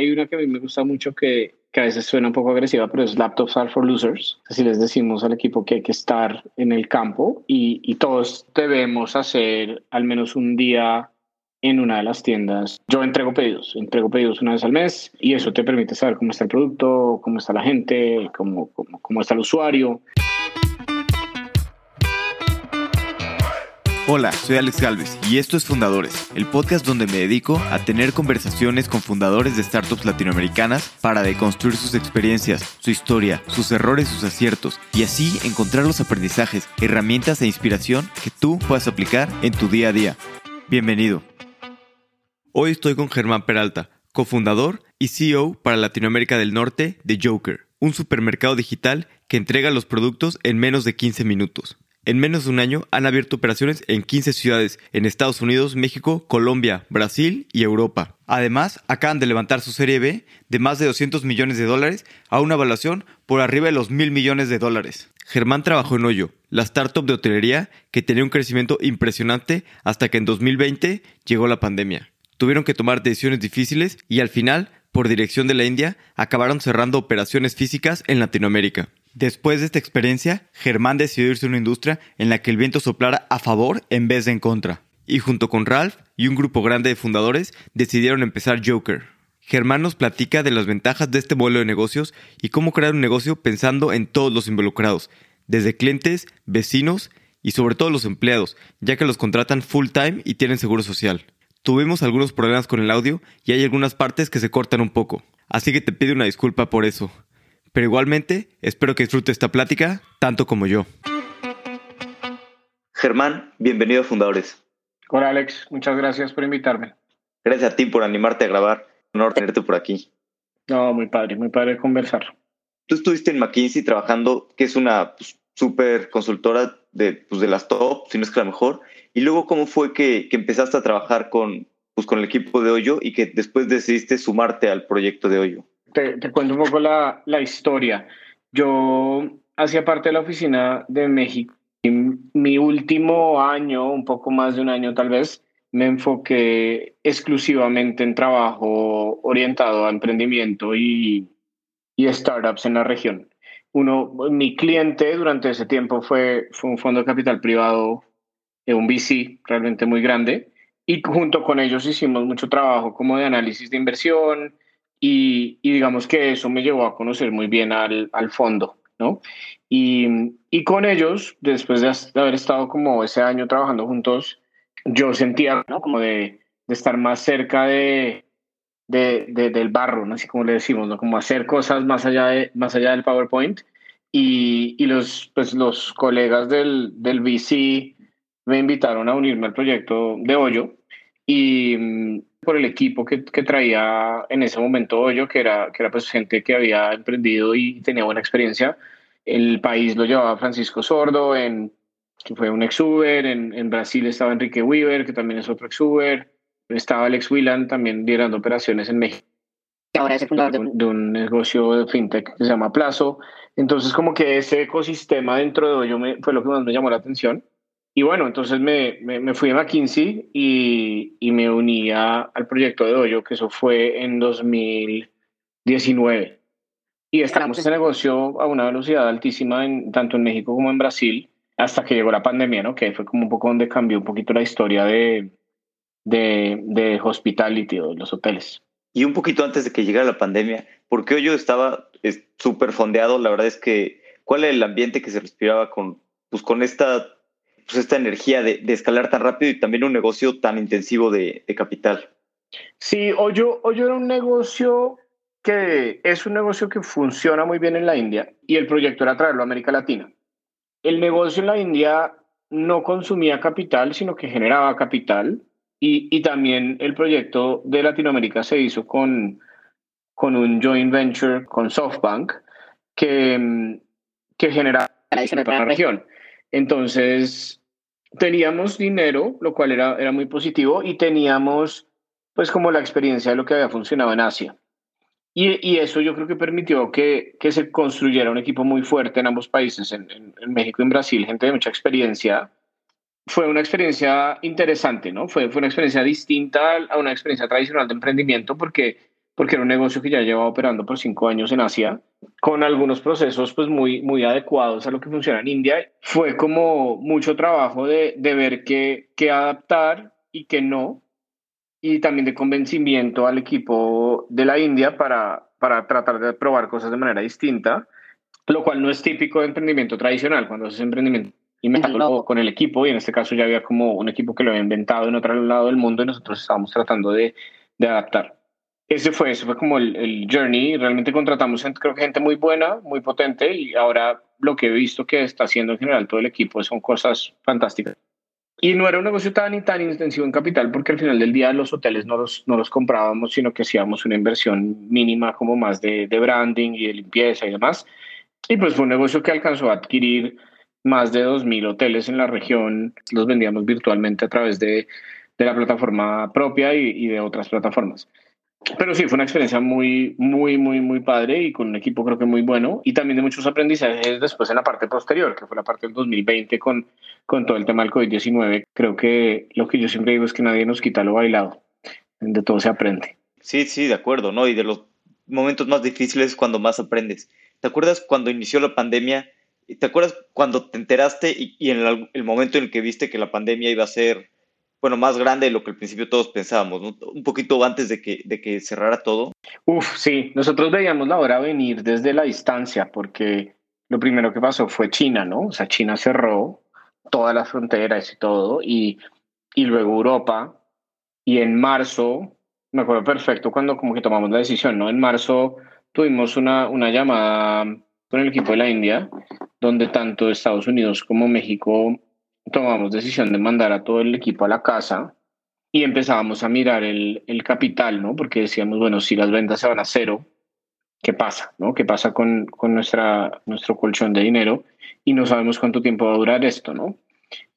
hay una que a mí me gusta mucho que, que a veces suena un poco agresiva, pero es Laptops are for losers. Así les decimos al equipo que hay que estar en el campo y, y todos debemos hacer al menos un día en una de las tiendas. Yo entrego pedidos, entrego pedidos una vez al mes y eso te permite saber cómo está el producto, cómo está la gente, cómo, cómo, cómo está el usuario. Hola, soy Alex Galvez y esto es Fundadores, el podcast donde me dedico a tener conversaciones con fundadores de startups latinoamericanas para deconstruir sus experiencias, su historia, sus errores, sus aciertos y así encontrar los aprendizajes, herramientas e inspiración que tú puedas aplicar en tu día a día. Bienvenido. Hoy estoy con Germán Peralta, cofundador y CEO para Latinoamérica del Norte de Joker, un supermercado digital que entrega los productos en menos de 15 minutos. En menos de un año han abierto operaciones en 15 ciudades en Estados Unidos, México, Colombia, Brasil y Europa. Además, acaban de levantar su serie B de más de 200 millones de dólares a una evaluación por arriba de los mil millones de dólares. Germán trabajó en Hoyo, la startup de hotelería que tenía un crecimiento impresionante hasta que en 2020 llegó la pandemia tuvieron que tomar decisiones difíciles y al final, por dirección de la India, acabaron cerrando operaciones físicas en Latinoamérica. Después de esta experiencia, Germán decidió irse a una industria en la que el viento soplara a favor en vez de en contra. Y junto con Ralph y un grupo grande de fundadores decidieron empezar Joker. Germán nos platica de las ventajas de este modelo de negocios y cómo crear un negocio pensando en todos los involucrados, desde clientes, vecinos y sobre todo los empleados, ya que los contratan full time y tienen seguro social. Tuvimos algunos problemas con el audio y hay algunas partes que se cortan un poco, así que te pido una disculpa por eso. Pero igualmente, espero que disfrutes esta plática tanto como yo. Germán, bienvenido a Fundadores. Hola Alex, muchas gracias por invitarme. Gracias a ti por animarte a grabar. Un honor tenerte por aquí. No, muy padre, muy padre conversar. Tú estuviste en McKinsey trabajando, que es una pues, súper consultora de, pues, de las top, si no es que la mejor. Y luego, ¿cómo fue que, que, empezaste a trabajar con, pues, con el equipo de Hoyo y que después decidiste sumarte al proyecto de Hoyo? Te, cuento un poco la, la, historia. Yo hacía parte de la oficina de México. Y mi último año, un poco más de un año tal vez, me enfoqué exclusivamente en trabajo orientado a emprendimiento y, y startups en la región uno, mi cliente durante ese tiempo fue, fue un fondo de capital privado, eh, un VC realmente muy grande, y junto con ellos hicimos mucho trabajo como de análisis de inversión y, y digamos que eso me llevó a conocer muy bien al, al fondo, ¿no? Y, y, con ellos, después de haber estado como ese año trabajando juntos, yo sentía, ¿no? Como de, de estar más cerca de, de, del barro, ¿no? así como le decimos, ¿no? como hacer cosas más allá, de, más allá del PowerPoint. Y, y los, pues, los colegas del, del VC me invitaron a unirme al proyecto de Hoyo y por el equipo que, que, traía en ese momento Hoyo, que era, que era pues gente que había emprendido y tenía buena experiencia. El país lo llevaba Francisco Sordo, en, que fue un ex Uber, en, en Brasil estaba Enrique Weaver, que también es otro ex Uber, estaba Alex Whelan también liderando operaciones en México. Ahora es el fundador de un, negocio de fintech que se llama Plazo. Entonces, como que ese ecosistema dentro de Hoyo me, fue lo que más me llamó la atención. Y bueno, entonces me, me, fui a McKinsey y, y me uní al proyecto de Hoyo, que eso fue en 2019. Y estábamos en ese negocio a una velocidad altísima, en, tanto en México como en Brasil, hasta que llegó la pandemia, ¿no? Que fue como un poco donde cambió un poquito la historia de, de, de hospitality o de los hoteles. Y un poquito antes de que llegara la pandemia, porque yo estaba súper fondeado, la verdad es que, ¿cuál era el ambiente que se respiraba con, pues, con esta, pues, esta energía de, de escalar tan rápido y también un negocio tan intensivo de, de capital? Sí, Hoyo, Hoyo era un negocio que es un negocio que funciona muy bien en la India y el proyecto era traerlo a América Latina. El negocio en la India no consumía capital, sino que generaba capital y, y, también el proyecto de Latinoamérica se hizo con, con un joint venture con SoftBank que, que genera para la región. Entonces, teníamos dinero, lo cual era, era muy positivo, y teníamos pues como la experiencia de lo que había funcionado en Asia. Y, eso yo creo que permitió que, que, se construyera un equipo muy fuerte en ambos países, en, en, en México y en Brasil, gente de mucha experiencia, fue una experiencia interesante, ¿no? Fue, fue una experiencia distinta a una experiencia tradicional de emprendimiento porque porque era un negocio que ya llevaba operando por cinco años en Asia, con algunos procesos pues muy, muy adecuados a lo que funciona en India. Fue como mucho trabajo de, de ver qué, qué adaptar y qué no, y también de convencimiento al equipo de la India para, para tratar de probar cosas de manera distinta, lo cual no es típico de emprendimiento tradicional, cuando haces emprendimiento inventarlo con el equipo y en este caso ya había como un equipo que lo había inventado en otro lado del mundo y nosotros estábamos tratando de, de adaptar. Ese fue, ese fue como el, el, journey. Realmente contratamos creo que gente muy buena, muy potente y ahora lo que he visto que está haciendo en general todo el equipo son cosas fantásticas. Y no era un negocio tan tan intensivo en capital porque al final del día los hoteles no los, no los comprábamos, sino que hacíamos una inversión mínima como más de, de branding y de limpieza y demás. Y pues fue un negocio que alcanzó a adquirir más de 2.000 hoteles en la región. Los vendíamos virtualmente a través de, de la plataforma propia y, y, de otras plataformas. Pero sí, fue una experiencia muy, muy, muy, muy padre y con un equipo creo que muy bueno y también de muchos aprendizajes después en la parte posterior, que fue la parte del 2020 con, con todo el tema del COVID-19. Creo que lo que yo siempre digo es que nadie nos quita lo bailado, de todo se aprende. Sí, sí, de acuerdo, ¿no? Y de los momentos más difíciles es cuando más aprendes. ¿Te acuerdas cuando inició la pandemia? ¿Te acuerdas cuando te enteraste y, y en el, el momento en el que viste que la pandemia iba a ser bueno, más grande de lo que al principio todos pensábamos, ¿no? un poquito antes de que, de que cerrara todo. Uf, sí, nosotros veíamos la hora venir desde la distancia, porque lo primero que pasó fue China, ¿no? O sea, China cerró todas las fronteras y todo, y, y luego Europa, y en marzo, me acuerdo perfecto cuando como que tomamos la decisión, ¿no? En marzo tuvimos una, una llamada con el equipo de la India, donde tanto Estados Unidos como México tomamos decisión de mandar a todo el equipo a la casa y empezábamos a mirar el, el capital, ¿no? Porque decíamos, bueno, si las ventas se van a cero, ¿qué pasa? ¿no? ¿Qué pasa con, con nuestra, nuestro colchón de dinero? Y no sabemos cuánto tiempo va a durar esto, ¿no?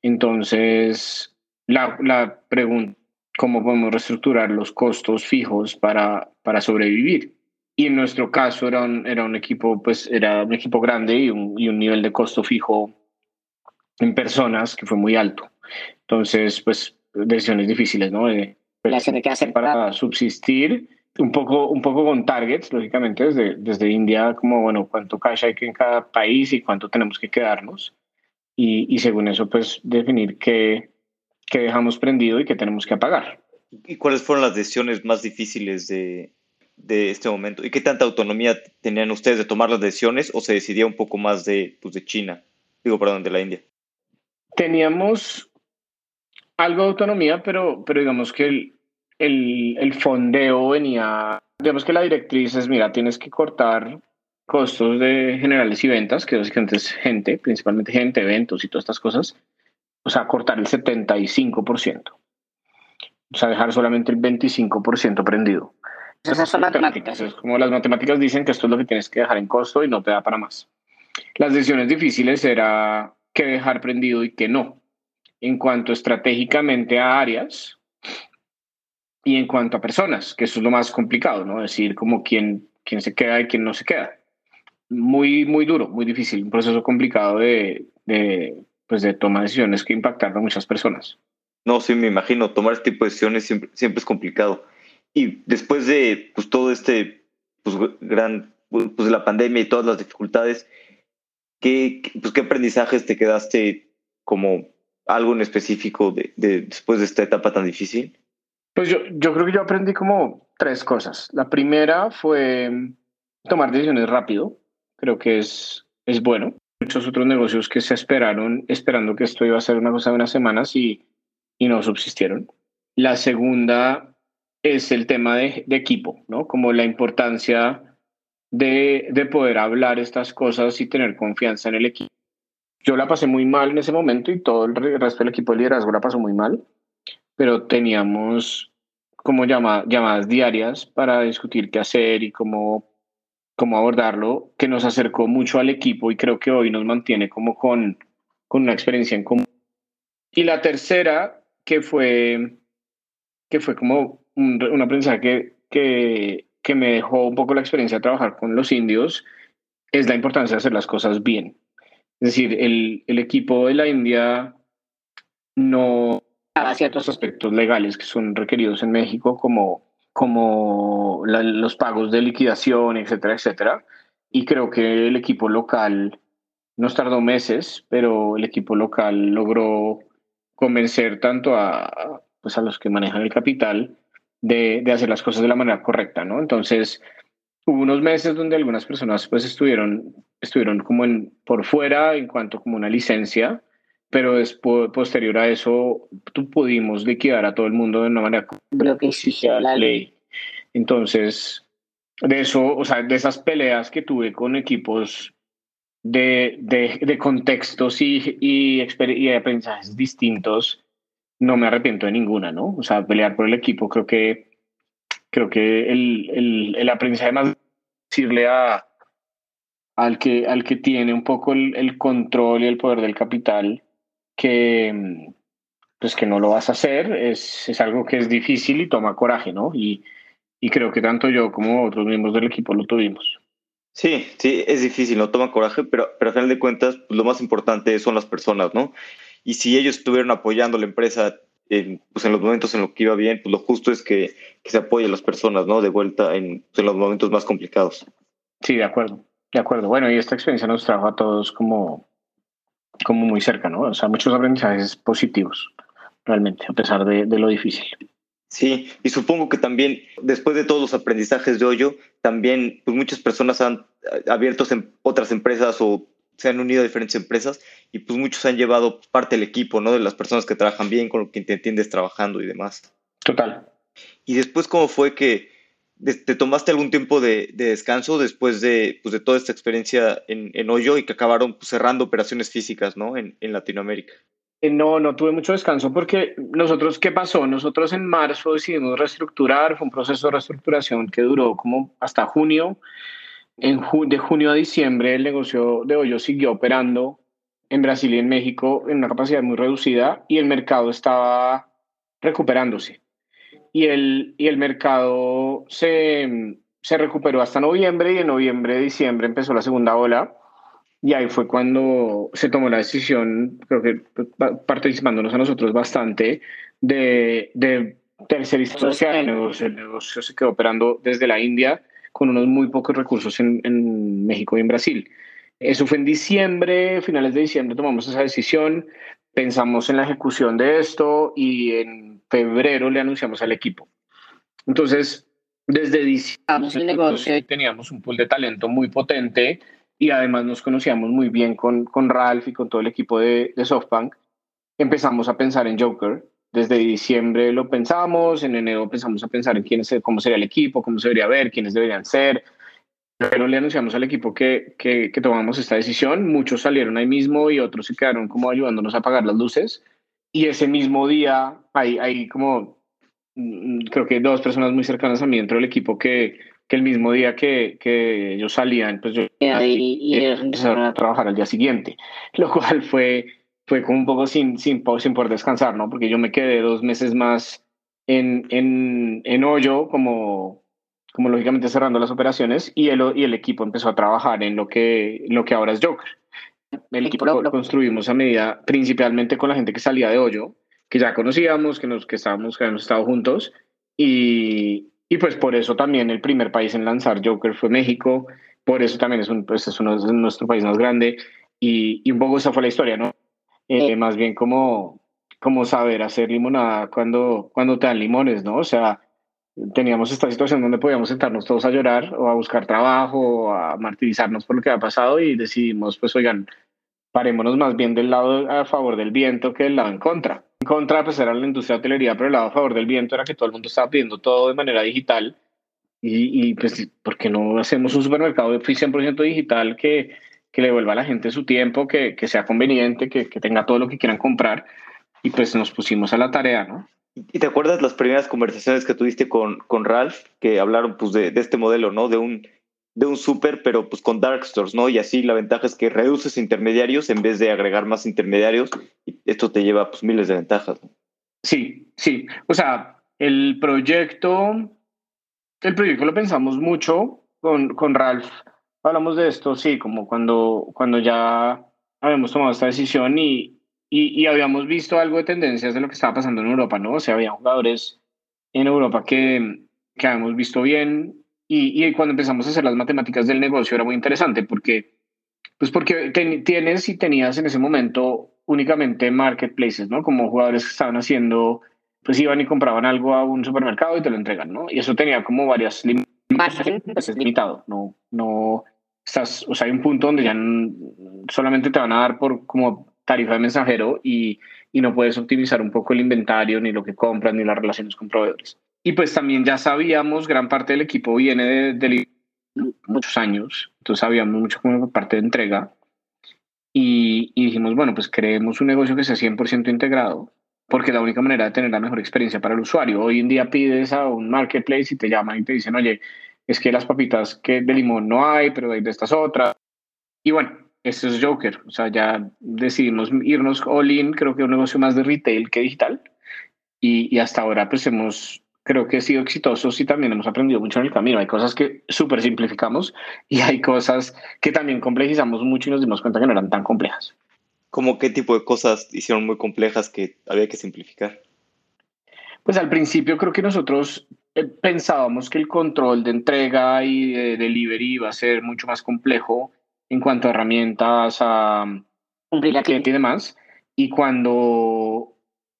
Entonces, la, la pregunta, ¿cómo podemos reestructurar los costos fijos para, para sobrevivir? Y en nuestro caso era un, era un equipo, pues era un equipo grande y un, y un nivel de costo fijo en personas que fue muy alto. Entonces, pues decisiones difíciles, ¿no? De, pues, que hacer para subsistir, un poco, un poco con targets, lógicamente, desde, desde India, como, bueno, cuánto cash hay que en cada país y cuánto tenemos que quedarnos. Y, y según eso, pues definir qué, qué dejamos prendido y qué tenemos que apagar. ¿Y cuáles fueron las decisiones más difíciles de, de este momento? ¿Y qué tanta autonomía tenían ustedes de tomar las decisiones o se decidía un poco más de, pues, de China? Digo, perdón, de la India teníamos algo de autonomía, pero, pero digamos que el, el, el, fondeo venía, digamos que la directriz es, mira, tienes que cortar costos de generales y ventas, que básicamente es gente, principalmente gente, eventos y todas estas cosas, o sea, cortar el 75%. O sea, dejar solamente el 25% prendido. Esas son matemáticas. Es como las matemáticas dicen que esto es lo que tienes que dejar en costo y no te da para más. Las decisiones difíciles era que dejar prendido y que no. En cuanto estratégicamente a áreas y en cuanto a personas, que eso es lo más complicado, ¿no? Decir como quién, quién se queda y quién no se queda. Muy, muy duro, muy difícil, un proceso complicado de, de, pues de tomar decisiones que impactan a muchas personas. No, sí, me imagino, tomar este tipo de decisiones siempre, siempre es complicado. Y después de pues, todo este pues, gran, pues, la pandemia y todas las dificultades, ¿qué, pues, ¿qué aprendizajes te quedaste como algo en específico de, de, después de esta etapa tan difícil? Pues yo, yo creo que yo aprendí como tres cosas. La primera fue tomar decisiones rápido. Creo que es, es bueno. Muchos otros negocios que se esperaron esperando que esto iba a ser una cosa de unas semanas y, y no subsistieron. La segunda es el tema de, de equipo, ¿no? Como la importancia de, de poder hablar estas cosas y tener confianza en el equipo. Yo la pasé muy mal en ese momento y todo el resto del equipo de liderazgo la pasó muy mal, pero teníamos como llama, llamadas diarias para discutir qué hacer y cómo, cómo abordarlo, que nos acercó mucho al equipo y creo que hoy nos mantiene como con, con una experiencia en común. Y la tercera, que fue, que fue como un, un aprendizaje que, que que me dejó un poco la experiencia de trabajar con los indios es la importancia de hacer las cosas bien. Es decir, el, el equipo de la India no a ciertos aspectos legales que son requeridos en México, como como los pagos de liquidación, etcétera, etcétera. Y creo que el equipo local nos tardó meses, pero el equipo local logró convencer tanto a, pues a los que manejan el capital de, de, hacer las cosas de la manera correcta, ¿no? Entonces, hubo unos meses donde algunas personas pues estuvieron, estuvieron como en, por fuera en cuanto como una licencia, pero después, posterior a eso, tú pudimos liquidar a todo el mundo de una manera lo que exigía la ley. Entonces, de eso, o sea, de esas peleas que tuve con equipos de, de, de contextos y, y, y aprendizajes distintos, no me arrepiento de ninguna, ¿no? O sea, pelear por el equipo, creo que, creo que el, el, el aprendizaje más decirle a, al, que, al que tiene un poco el, el, control y el poder del capital que, pues que no lo vas a hacer es, es algo que es difícil y toma coraje, ¿no? Y, y creo que tanto yo como otros miembros del equipo lo tuvimos. Sí, sí, es difícil, no toma coraje, pero, pero al final de cuentas pues, lo más importante son las personas, ¿no? Y si ellos estuvieron apoyando a la empresa en, pues en los momentos en los que iba bien, pues lo justo es que, que se apoye a las personas, ¿no? De vuelta en, pues en, los momentos más complicados. Sí, de acuerdo, de acuerdo. Bueno, y esta experiencia nos trajo a todos como, como muy cerca, ¿no? O sea, muchos aprendizajes positivos, realmente, a pesar de, de lo difícil. Sí, y supongo que también después de todos los aprendizajes de Hoyo, también pues muchas personas han abierto en otras empresas o se han unido a diferentes empresas y pues muchos han llevado parte del equipo, ¿no? De las personas que trabajan bien, con lo que te entiendes trabajando y demás. Total. Y después, ¿cómo fue que te tomaste algún tiempo de, de descanso después de, pues, de toda esta experiencia en, en Hoyo y que acabaron pues, cerrando operaciones físicas, ¿no? En, en Latinoamérica. Eh, no, no tuve mucho descanso porque nosotros, ¿qué pasó? Nosotros en marzo decidimos reestructurar, fue un proceso de reestructuración que duró como hasta junio en de junio a diciembre el negocio de hoyo siguió operando en Brasil y en México en una capacidad muy reducida y el mercado estaba recuperándose. Y el, y el mercado se, se recuperó hasta noviembre y en noviembre, diciembre empezó la segunda ola. Y ahí fue cuando se tomó la decisión, creo que participándonos a nosotros bastante, de, de tercerizar el negocio. El negocio se quedó operando desde la India con unos muy pocos recursos en, en México y en Brasil. Eso fue en diciembre, finales de diciembre tomamos esa decisión, pensamos en la ejecución de esto y en febrero le anunciamos al equipo. Entonces, desde diciembre teníamos un pool de talento muy potente y además nos conocíamos muy bien con, con Ralph y con todo el equipo de, de SoftBank. Empezamos a pensar en Joker desde diciembre lo pensamos, en enero empezamos a pensar en quiénes, cómo sería el equipo, cómo se debería ver, quiénes deberían ser. Pero le anunciamos al equipo que, que, que tomamos esta decisión. Muchos salieron ahí mismo y otros se quedaron como ayudándonos a apagar las luces. Y ese mismo día hay, hay como, mm, creo que dos personas muy cercanas a mí dentro del equipo que, que el mismo día que, que ellos salían, pues yo y, y, y empezaron a trabajar al día siguiente, lo cual fue fue como un poco sin, sin, sin poder descansar, ¿no? Porque yo me quedé dos meses más en, en, en hoyo, como, como lógicamente cerrando las operaciones, y el, y el equipo empezó a trabajar en lo que, lo que ahora es Joker. El equipo lo construimos a medida, principalmente con la gente que salía de hoyo, que ya conocíamos, que, nos, que, estábamos, que habíamos estado juntos, y, y pues por eso también el primer país en lanzar Joker fue México, por eso también es, un, pues es uno de nuestro país más grande, y, y un poco esa fue la historia, ¿no? Eh, más bien como, como saber hacer limonada cuando, cuando te dan limones, ¿no? O sea, teníamos esta situación donde podíamos sentarnos todos a llorar o a buscar trabajo o a martirizarnos por lo que ha pasado y decidimos, pues oigan, parémonos más bien del lado a favor del viento que del lado en contra. En contra, pues era la industria de hotelería, pero el lado a favor del viento era que todo el mundo estaba pidiendo todo de manera digital. Y, y pues, ¿por qué no hacemos un supermercado de 100% digital que que le devuelva a la gente su tiempo, que, que sea conveniente, que, que, tenga todo lo que quieran comprar. Y pues nos pusimos a la tarea, ¿no? ¿Y te acuerdas las primeras conversaciones que tuviste con, con Ralph, que hablaron pues de, de este modelo, ¿no? De un, de un super, pero pues con dark stores, ¿no? Y así la ventaja es que reduces intermediarios en vez de agregar más intermediarios y esto te lleva pues miles de ventajas. ¿no? Sí, sí. O sea, el proyecto, el proyecto lo pensamos mucho con, con Ralph hablamos de esto, sí, como cuando, cuando ya habíamos tomado esta decisión y, y, y, habíamos visto algo de tendencias de lo que estaba pasando en Europa, ¿no? O sea, había jugadores en Europa que, que habíamos visto bien y, y, cuando empezamos a hacer las matemáticas del negocio era muy interesante porque, pues porque tienes y tenías en ese momento únicamente marketplaces, ¿no? Como jugadores que estaban haciendo, pues iban y compraban algo a un supermercado y te lo entregan, ¿no? Y eso tenía como varias limitaciones, es limitado, no, no, estás, o sea, hay un punto donde ya solamente te van a dar por como tarifa de mensajero y, y no puedes optimizar un poco el inventario, ni lo que compras, ni las relaciones con proveedores. Y pues también ya sabíamos, gran parte del equipo viene de, de muchos años, entonces sabíamos mucho como parte de entrega. Y, y, dijimos, bueno, pues creemos un negocio que sea 100% integrado, porque es la única manera de tener la mejor experiencia para el usuario. Hoy en día pides a un marketplace y te llaman y te dicen, oye, es que las papitas que de limón no hay, pero hay de estas otras. Y bueno, esto es Joker. O sea, ya decidimos irnos all in, creo que un negocio más de retail que digital. Y, y hasta ahora pues hemos, creo que he sido exitosos y también hemos aprendido mucho en el camino. Hay cosas que súper simplificamos y hay cosas que también complejizamos mucho y nos dimos cuenta que no eran tan complejas. ¿Cómo qué tipo de cosas hicieron muy complejas que había que simplificar? Pues al principio creo que nosotros pensábamos que el control de entrega y de delivery iba a ser mucho más complejo en cuanto a herramientas, a cliente y demás. Y cuando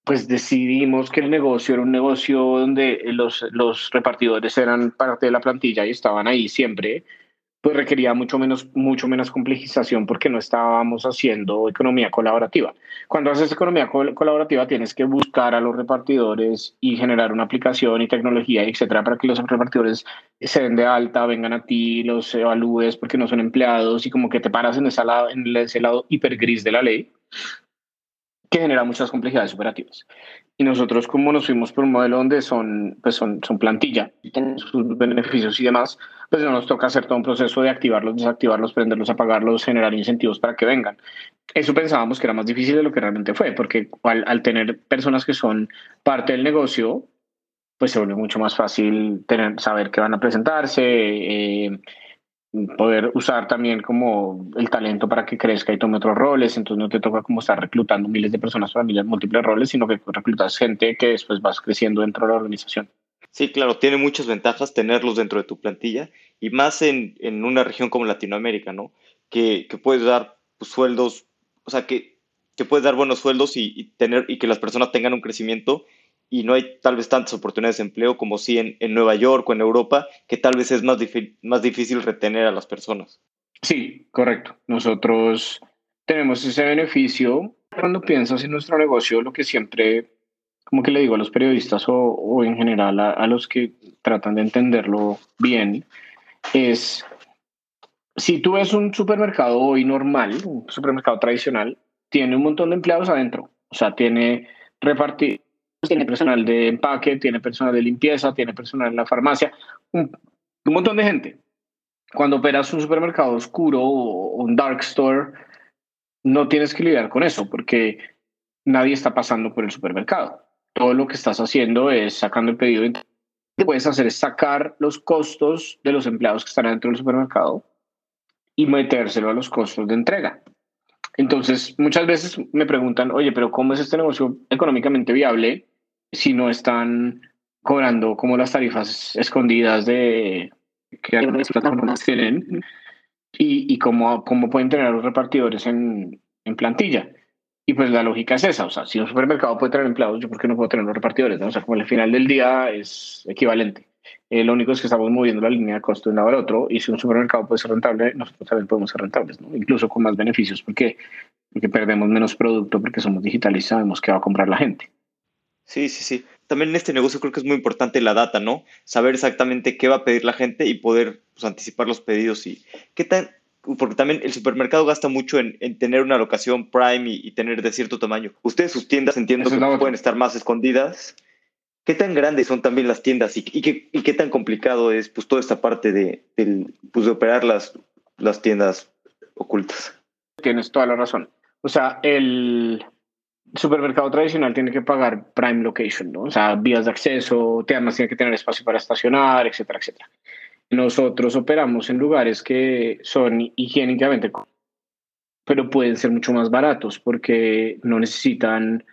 pues decidimos que el negocio era un negocio donde los, los repartidores eran parte de la plantilla y estaban ahí siempre, pues requería mucho menos, mucho menos complejización porque no estábamos haciendo economía colaborativa. Cuando haces economía colaborativa tienes que buscar a los repartidores y generar una aplicación y tecnología, etcétera, para que los repartidores se den de alta, vengan a ti, los evalúes porque no son empleados y como que te paras en, ese lado, en ese lado hiper gris de la ley que genera muchas complejidades operativas. Y nosotros, como nos fuimos por un modelo donde son, pues son, son plantilla, tienen sus beneficios y demás, pues no nos toca hacer todo un proceso de activarlos, desactivarlos, prenderlos, apagarlos, generar incentivos para que vengan. Eso pensábamos que era más difícil de lo que realmente fue, porque al, tener personas que son parte del negocio, pues se vuelve mucho más fácil saber que van a presentarse, eh, poder usar también como el talento para que crezca y tome otros roles, entonces no te toca como estar reclutando miles de personas para múltiples roles, sino que reclutas gente que después vas creciendo dentro de la organización. Sí, claro, tiene muchas ventajas tenerlos dentro de tu plantilla y más en, en una región como Latinoamérica, ¿no? Que, que puedes dar sueldos, o sea, que, que puedes dar buenos sueldos y, tener, y que las personas tengan un crecimiento y no hay tal vez tantas oportunidades de empleo como si en, en Nueva York o en Europa, que tal vez es más, más difícil retener a las personas. Sí, correcto. Nosotros tenemos ese beneficio. Cuando piensas en nuestro negocio, lo que siempre, como que le digo a los periodistas o, o en general a, a los que tratan de entenderlo bien, es, si tú ves un supermercado hoy normal, un supermercado tradicional, tiene un montón de empleados adentro. O sea, tiene repartir tiene personal de empaque, tiene personal de limpieza, tiene personal en la farmacia, un, un montón de gente. Cuando operas un supermercado oscuro o un dark store, no tienes que lidiar con eso porque nadie está pasando por el supermercado. Todo lo que estás haciendo es sacando el pedido. Lo que puedes hacer es sacar los costos de los empleados que están dentro del supermercado y metérselo a los costos de entrega. Entonces, muchas veces me preguntan, oye, pero ¿cómo es este negocio económicamente viable si no están cobrando como las tarifas escondidas de que algunas plataformas tienen y, y cómo, cómo pueden tener a los repartidores en, en, plantilla. Y pues la lógica es esa, o sea, si un supermercado puede tener empleados, yo por qué no puedo tener los repartidores, ¿no? O sea, como al final del día es equivalente. Eh, lo único es que estamos moviendo la línea de costo de un lado al otro y si un supermercado puede ser rentable, nosotros también podemos ser rentables, ¿no? incluso con más beneficios, porque, porque perdemos menos producto porque somos digitales y sabemos qué va a comprar la gente. Sí, sí, sí. También en este negocio creo que es muy importante la data, ¿no? Saber exactamente qué va a pedir la gente y poder pues, anticipar los pedidos y qué tan, porque también el supermercado gasta mucho en, en tener una locación prime y, y, tener de cierto tamaño. Ustedes sus tiendas entiendo Eso que no pueden estar más escondidas. ¿Qué tan grandes son también las tiendas y, y, qué, y qué tan complicado es pues toda esta parte de, de, pues, de operar las, las tiendas ocultas? Tienes toda la razón. O sea, el, supermercado tradicional tiene que pagar prime location, ¿no? O sea, vías de acceso, además tiene que tener espacio para estacionar, etcétera, etcétera. Nosotros operamos en lugares que son higiénicamente, pero pueden ser mucho más baratos porque no necesitan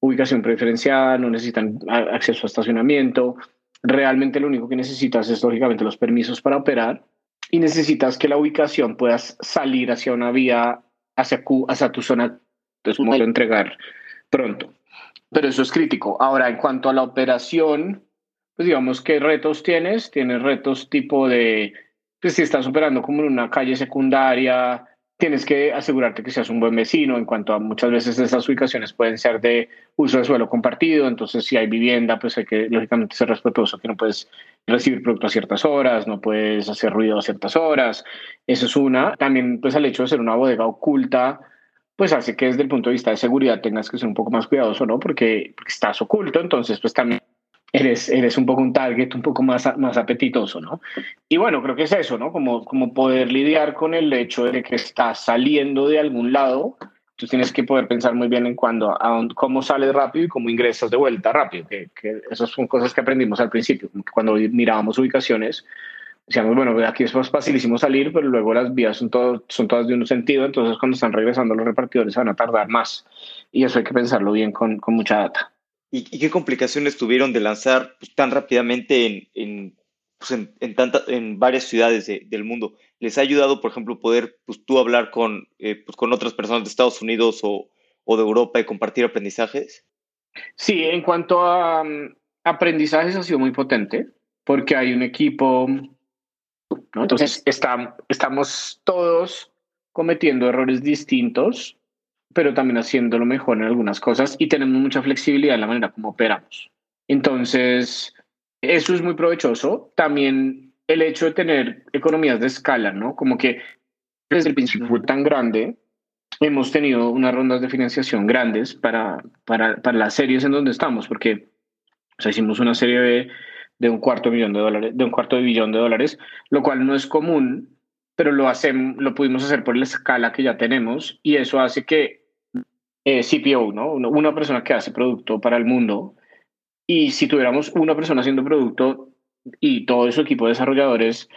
ubicación preferencial, no necesitan acceso a estacionamiento. realmente lo único que necesitas es lógicamente los permisos para operar y necesitas que la ubicación puedas salir hacia una vía, hacia, hacia tu zona, entonces como entregar pronto. Pero eso es crítico. Ahora, en cuanto a la operación, pues digamos, ¿qué retos tienes? Tienes retos tipo de, pues si estás operando como en una calle secundaria, tienes que asegurarte que seas un buen vecino en cuanto a muchas veces esas ubicaciones pueden ser de uso de suelo compartido, entonces si hay vivienda, pues hay que lógicamente ser respetuoso, que no puedes recibir producto a ciertas horas, no puedes hacer ruido a ciertas horas, eso es una. También pues el hecho de ser una bodega oculta, pues hace que desde el punto de vista de seguridad tengas que ser un poco más cuidadoso, ¿no? Porque, porque estás oculto, entonces pues también eres, eres un poco un target un poco más, más apetitoso, ¿no? Y bueno, creo que es eso, ¿no? Como, como poder lidiar con el hecho de que estás saliendo de algún lado, tú tienes que poder pensar muy bien en cuándo, cómo sales rápido y cómo ingresas de vuelta rápido, que, que esas son cosas que aprendimos al principio, como que cuando mirábamos ubicaciones, decíamos, bueno, aquí es facilísimo salir, pero luego las vías son, todo, son todas de un sentido, entonces cuando están regresando los repartidores van a tardar más. Y eso hay que pensarlo bien con, con mucha data. ¿Y, qué complicaciones tuvieron de lanzar pues, tan rápidamente en, en, pues, en, en, varias ciudades del mundo? ¿Les ha ayudado, por ejemplo, poder pues, tú hablar con, eh, pues, con otras personas de Estados Unidos o, o, de Europa y compartir aprendizajes? Sí, en cuanto a um, aprendizajes ha sido muy potente porque hay un equipo, ¿no? entonces está, estamos todos cometiendo errores distintos pero también haciéndolo mejor en algunas cosas y tenemos mucha flexibilidad en la manera como operamos. Entonces, eso es muy provechoso. También el hecho de tener economías de escala, ¿no? Como que desde el principio fue tan grande, hemos tenido unas rondas de financiación grandes para, para, para las series en donde estamos, porque o sea, hicimos una serie de, de un cuarto millón de dólares, de un cuarto de billón de dólares, lo cual no es común, pero lo hacemos, lo pudimos hacer por la escala que ya tenemos y eso hace que eh, CPO, ¿no? Una persona que hace producto para el mundo. Y si tuviéramos una persona haciendo producto y todo su equipo de desarrolladores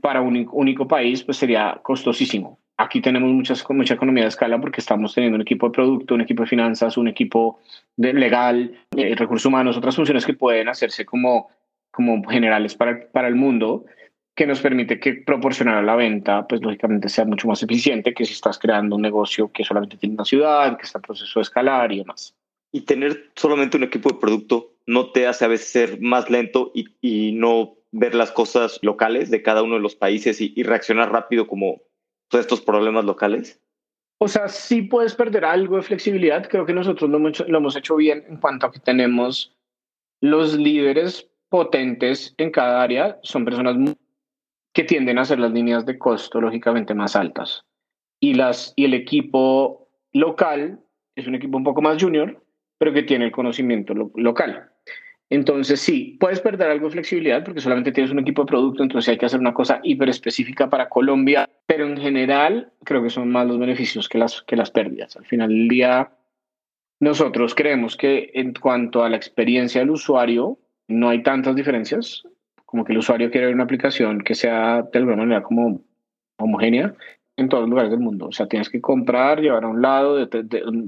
para un único país, pues sería costosísimo. Aquí tenemos muchas, mucha economía de escala porque estamos teniendo un equipo de producto, un equipo de finanzas, un equipo de legal, eh, recursos humanos, otras funciones que pueden hacerse como, como generales para, para el mundo que nos permite que proporcionar a la venta, pues lógicamente sea mucho más eficiente que si estás creando un negocio que solamente tiene una ciudad, que está en proceso de escalar y demás. Y tener solamente un equipo de producto no te hace a veces ser más lento y, y no ver las cosas locales de cada uno de los países y, y reaccionar rápido como todos estos problemas locales? O sea, sí puedes perder algo de flexibilidad. Creo que nosotros lo hemos hecho, lo hemos hecho bien en cuanto a que tenemos los líderes potentes en cada área. Son personas que tienden a ser las líneas de costo lógicamente más altas. Y, las, y el equipo local es un equipo un poco más junior, pero que tiene el conocimiento local. Entonces, sí, puedes perder algo de flexibilidad porque solamente tienes un equipo de producto, entonces hay que hacer una cosa hiper específica para Colombia, pero en general creo que son más los beneficios que las, que las pérdidas. Al final del día, nosotros creemos que en cuanto a la experiencia del usuario, no hay tantas diferencias como que el usuario quiere una aplicación que sea de alguna manera como homogénea en todos los lugares del mundo. O sea, tienes que comprar, llevar a un lado,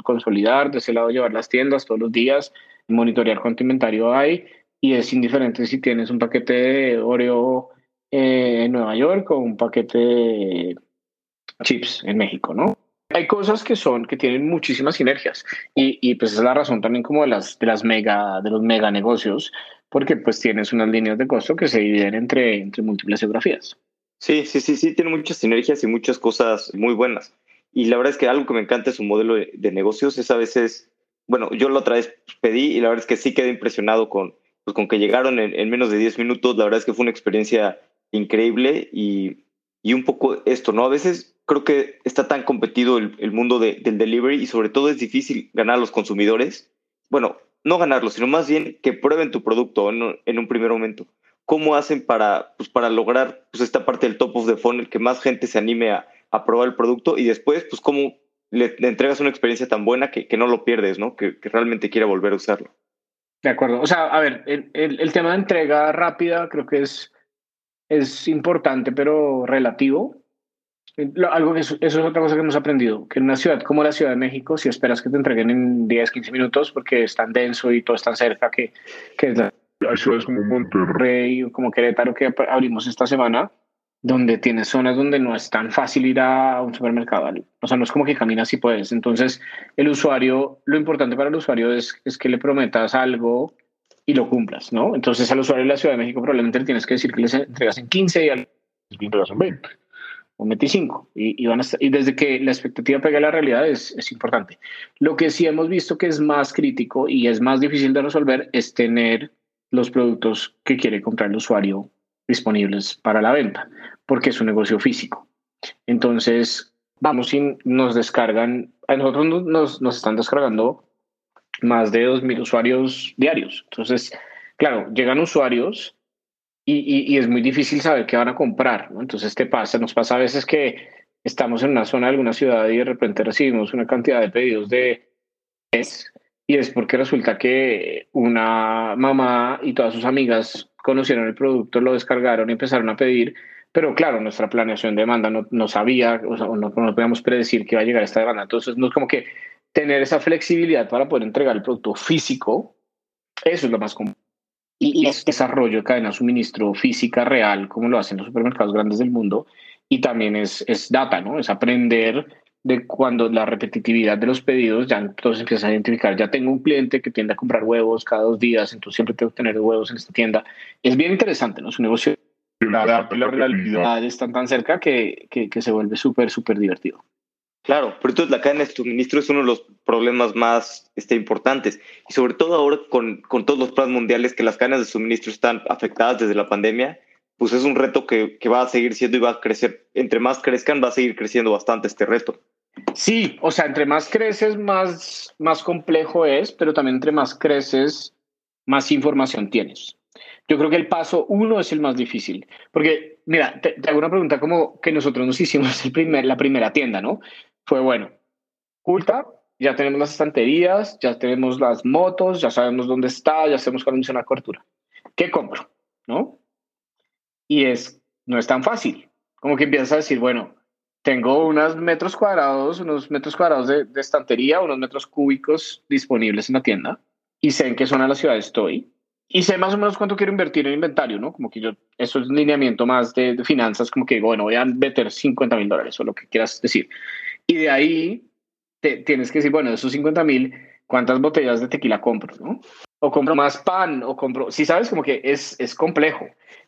consolidar, de ese lado llevar las tiendas todos los días, monitorear cuánto inventario hay y es indiferente si tienes un paquete de Oreo eh, en Nueva York o un paquete de chips en México, ¿no? Hay cosas que son, que tienen muchísimas sinergias y, y pues es la razón también como de las, de las mega, de los mega negocios porque pues tienes unas líneas de costo que se dividen entre, entre múltiples geografías. Sí, sí, sí, sí, tiene muchas sinergias y muchas cosas muy buenas. Y la verdad es que algo que me encanta es su modelo de, negocios, es a veces, bueno, yo la otra vez pedí y la verdad es que sí quedé impresionado con, pues, con que llegaron en, menos de 10 minutos, la verdad es que fue una experiencia increíble y, y un poco esto, ¿no? A veces creo que está tan competido el, el mundo de, del delivery y sobre todo es difícil ganar a los consumidores. Bueno, no ganarlo, sino más bien que prueben tu producto en, un primer momento. ¿Cómo hacen para, pues, para lograr pues, esta parte del top of the funnel, que más gente se anime a, probar el producto y después, pues, cómo le, entregas una experiencia tan buena que, que no lo pierdes, ¿no? Que, realmente quiera volver a usarlo. De acuerdo. O sea, a ver, el, el, tema de entrega rápida creo que es, es importante, pero relativo algo eso, es otra cosa que hemos aprendido, que en una ciudad como la Ciudad de México, si esperas que te entreguen en 10, 15 minutos porque es tan denso y todo es tan cerca que, que Hay ciudades como Monterrey o como Querétaro que abrimos esta semana, donde tienes zonas donde no es tan fácil ir a un supermercado. O sea, no es como que caminas y puedes. Entonces, el usuario, lo importante para el usuario es, es que le prometas algo y lo cumplas, ¿no? Entonces, al usuario de la Ciudad de México probablemente le tienes que decir que les entregas en 15 y al entregas en 20 o 25. Y, y, van a y desde que la expectativa pega a la realidad es, es importante. Lo que sí hemos visto que es más crítico y es más difícil de resolver es tener los productos que quiere comprar el usuario disponibles para la venta, porque es un negocio físico. Entonces, vamos y nos descargan, a nosotros nos, nos están descargando más de 2.000 usuarios diarios. Entonces, claro, llegan usuarios y, y, es muy difícil saber qué van a comprar. ¿no? Entonces, ¿qué pasa? Nos pasa a veces que estamos en una zona de alguna ciudad y de repente recibimos una cantidad de pedidos de y es porque resulta que una mamá y todas sus amigas conocieron el producto, lo descargaron y empezaron a pedir, pero claro, nuestra planeación de demanda no, no sabía, o sea, no, no podíamos predecir que iba a llegar esta demanda. Entonces, no es como que tener esa flexibilidad para poder entregar el producto físico, eso es lo más común. Y, es desarrollo de cadena de suministro física real, como lo hacen los supermercados grandes del mundo, y también es, es data, ¿no? Es aprender de cuando la repetitividad de los pedidos ya entonces empiezas a identificar, ya tengo un cliente que tiende a comprar huevos cada dos días, entonces siempre tengo que tener huevos en esta tienda. Es bien interesante, ¿no? Es un negocio. La, la realidad están tan cerca que, que, que se vuelve súper, súper divertido. Claro, pero entonces la cadena de suministro es uno de los problemas más este, importantes. Y sobre todo ahora con, con todos los planes mundiales que las cadenas de suministro están afectadas desde la pandemia, pues es un reto que, que, va a seguir siendo y va a crecer. Entre más crezcan, va a seguir creciendo bastante este reto. Sí, o sea, entre más creces, más, más complejo es, pero también entre más creces, más información tienes. Yo creo que el paso uno es el más difícil, porque, mira, te, te hago una pregunta como que nosotros nos hicimos el primer, la primera tienda, ¿no? Fue bueno, culta, ya tenemos las estanterías, ya tenemos las motos, ya sabemos dónde está, ya sabemos cuál es la cobertura. ¿Qué compro? ¿No? Y es, no es tan fácil. Como que empiezas a decir, bueno, tengo unos metros cuadrados, unos metros cuadrados de, de, estantería, unos metros cúbicos disponibles en la tienda y sé en qué zona de la ciudad estoy y sé más o menos cuánto quiero invertir en inventario, ¿no? Como que yo, eso es un lineamiento más de, de finanzas, como que, bueno, voy a meter 50 mil dólares o lo que quieras decir. Y de ahí te, tienes que decir, bueno, de esos 50 mil, ¿cuántas botellas de tequila compro, no? O compro más pan, o compro, si sabes, como que es, es complejo.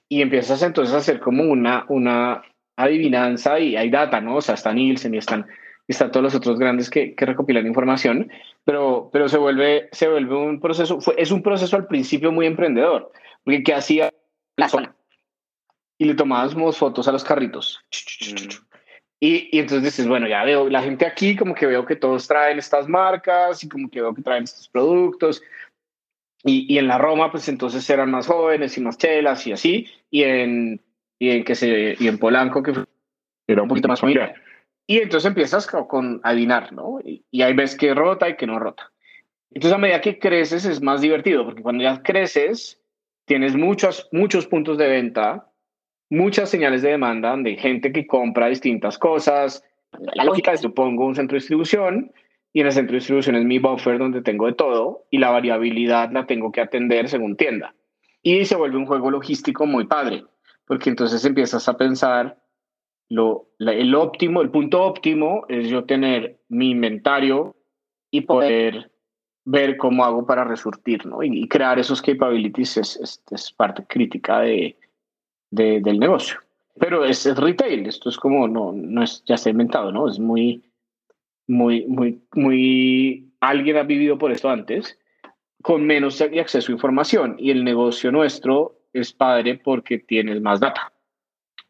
Y empiezas entonces a hacer como una, una adivinanza y hay data, ¿no? O sea, está Nielsen y están, están todos los otros grandes que, que recopilan información, pero, pero se, vuelve, se vuelve un proceso, fue, es un proceso al principio muy emprendedor, porque ¿qué hacía la zona? Y le tomábamos fotos a los carritos. Mm. Y, y, entonces dices, bueno, ya veo la gente aquí, como que veo que todos traen estas marcas y como que veo que traen estos productos. Y, y en la Roma, pues entonces eran más jóvenes y más chelas y así. Y en, y en, que se, y en Polanco, que era un poquito más familiar. Y entonces empiezas con, adivinar, ¿no? Y, y ahí ves que rota y que no rota. Entonces a medida que creces es más divertido, porque cuando ya creces, tienes muchos, muchos puntos de venta, muchas señales de demanda de gente que compra distintas cosas. La lógica es, yo un centro de distribución y en el centro de distribución es mi buffer donde tengo de todo y la variabilidad la tengo que atender según tienda. Y se vuelve un juego logístico muy padre, porque entonces empiezas a pensar lo, el óptimo, el punto óptimo es yo tener mi inventario y poder ver cómo hago para resurtir, ¿no? Y, crear esos capabilities es, es, es parte crítica de, de, del negocio. Pero es, es, retail, esto es como, no, no es, ya está inventado, ¿no? Es muy, muy, muy, muy, alguien ha vivido por esto antes, con menos acceso a información. Y el negocio nuestro es padre porque tienes más data.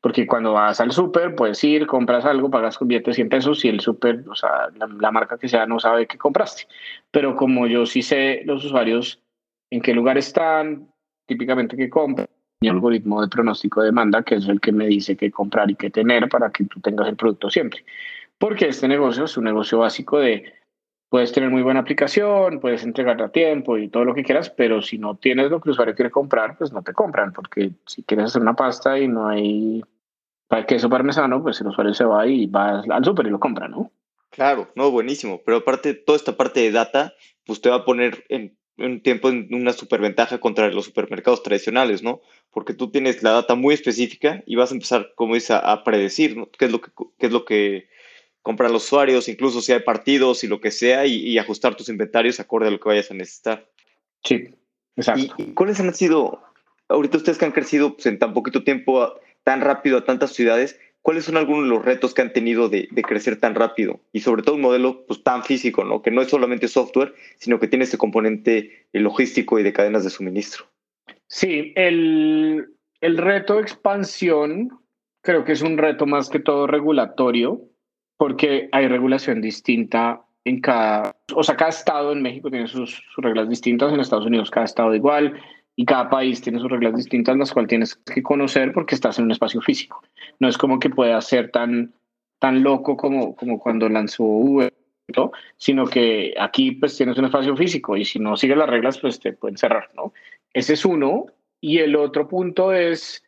Porque cuando vas al súper, puedes ir, compras algo, pagas con billetes 100 pesos y el súper, o sea, la, la, marca que sea no sabe qué compraste. Pero como yo sí sé los usuarios en qué lugar están, típicamente qué compran, mi algoritmo de pronóstico de demanda, que es el que me dice qué comprar y qué tener para que tú tengas el producto siempre. Porque este negocio es un negocio básico de, puedes tener muy buena aplicación, puedes entregarla a tiempo y todo lo que quieras, pero si no tienes lo que el usuario quiere comprar, pues no te compran, porque si quieres hacer una pasta y no hay para queso parmesano, pues el usuario se va y va al súper y lo compra, ¿no? Claro, no, buenísimo. Pero aparte, toda esta parte de data, pues te va a poner en un tiempo en una superventaja contra los supermercados tradicionales, ¿no? Porque tú tienes la data muy específica y vas a empezar, como dice, a, predecir ¿no? qué es lo que qué es lo que comprar los usuarios, incluso si hay partidos y lo que sea, y, ajustar tus inventarios acorde a lo que vayas a necesitar. Sí, exacto. ¿Y, cuáles han sido, ahorita ustedes que han crecido pues, en tan poquito tiempo, tan rápido a tantas ciudades, cuáles son algunos de los retos que han tenido de, crecer tan rápido? Y sobre todo un modelo pues, tan físico, ¿no? Que no es solamente software, sino que tiene ese componente logístico y de cadenas de suministro. Sí, el, el reto de expansión creo que es un reto más que todo regulatorio porque hay regulación distinta en cada, o sea, cada estado en México tiene sus, reglas distintas, en Estados Unidos cada estado igual y cada país tiene sus reglas distintas, las cuales tienes que conocer porque estás en un espacio físico. No es como que pueda ser tan, tan loco como, como cuando lanzó Uber, sino que aquí pues tienes un espacio físico y si no sigues las reglas pues te pueden cerrar, ¿no? Ese es uno. Y el otro punto es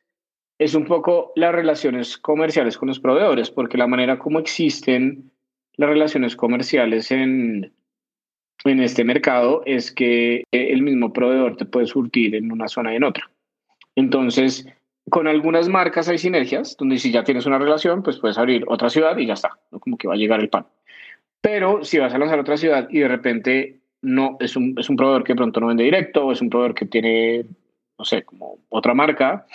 es un poco las relaciones comerciales con los proveedores, porque la manera como existen las relaciones comerciales en, en este mercado es que el mismo proveedor te puede surtir en una zona y en otra. Entonces, con algunas marcas hay sinergias, donde si ya tienes una relación, pues puedes abrir otra ciudad y ya está, como que va a llegar el pan. Pero si vas a lanzar otra ciudad y de repente no es un, es un proveedor que pronto no vende directo, o es un proveedor que tiene, no sé, como otra marca,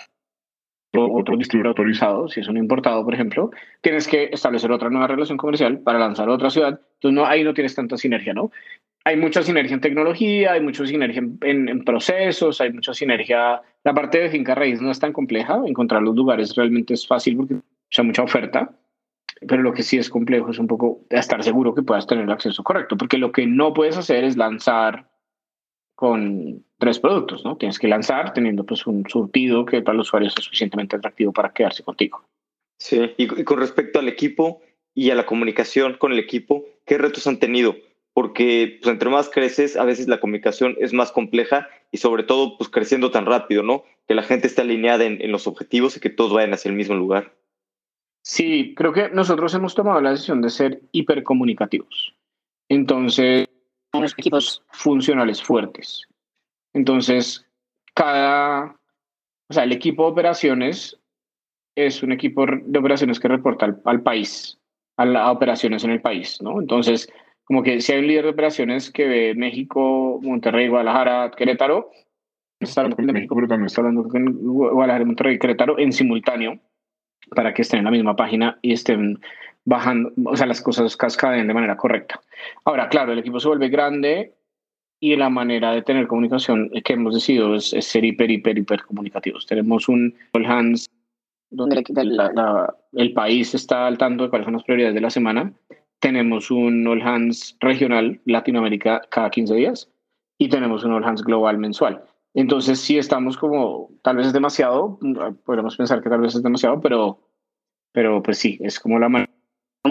otro distribuidor autorizado, si es un importado, por ejemplo, tienes que establecer otra nueva relación comercial para lanzar a otra ciudad. Entonces, no, ahí no tienes tanta sinergia, ¿no? Hay mucha sinergia en tecnología, hay mucha sinergia en, procesos, hay mucha sinergia. La parte de finca raíz no es tan compleja, encontrar los lugares realmente es fácil porque hay mucha oferta, pero lo que sí es complejo es un poco estar seguro que puedas tener el acceso correcto, porque lo que no puedes hacer es lanzar con tres productos, ¿no? Tienes que lanzar teniendo pues un surtido que para los usuarios es suficientemente atractivo para quedarse contigo. Sí, y, con respecto al equipo y a la comunicación con el equipo, ¿qué retos han tenido? Porque pues, entre más creces, a veces la comunicación es más compleja y sobre todo pues creciendo tan rápido, ¿no? Que la gente esté alineada en, en los objetivos y que todos vayan hacia el mismo lugar. Sí, creo que nosotros hemos tomado la decisión de ser hipercomunicativos. Entonces, unos equipos funcionales fuertes. Entonces, cada, o sea, el equipo de operaciones es un equipo de operaciones que reporta al, país, a las operaciones en el país, ¿no? Entonces, como que si hay un líder de operaciones que ve México, Monterrey, Guadalajara, Querétaro, está hablando de México, pero también está hablando con Guadalajara, Monterrey, Querétaro en simultáneo para que estén en la misma página y estén bajando, o sea, las cosas cascaden de manera correcta. Ahora, claro, el equipo se vuelve grande y la manera de tener comunicación que hemos decidido es, ser hiper, hiper, hiper comunicativos. Tenemos un All Hands donde el país está al tanto de cuáles son las prioridades de la semana. Tenemos un All Hands regional Latinoamérica cada 15 días y tenemos un All Hands global mensual. Entonces, si estamos como, tal vez es demasiado, podemos pensar que tal vez es demasiado, pero, pero pues sí, es como la manera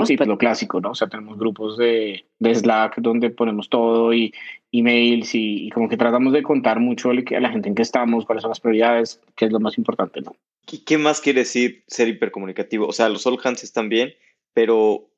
Sí, pues lo clásico, ¿no? O sea, tenemos grupos de, Slack donde ponemos todo y emails y, como que tratamos de contar mucho a la gente en qué estamos, cuáles son las prioridades, qué es lo más importante, ¿no? ¿Qué, qué más quiere decir ser hipercomunicativo? O sea, los all hands están bien, pero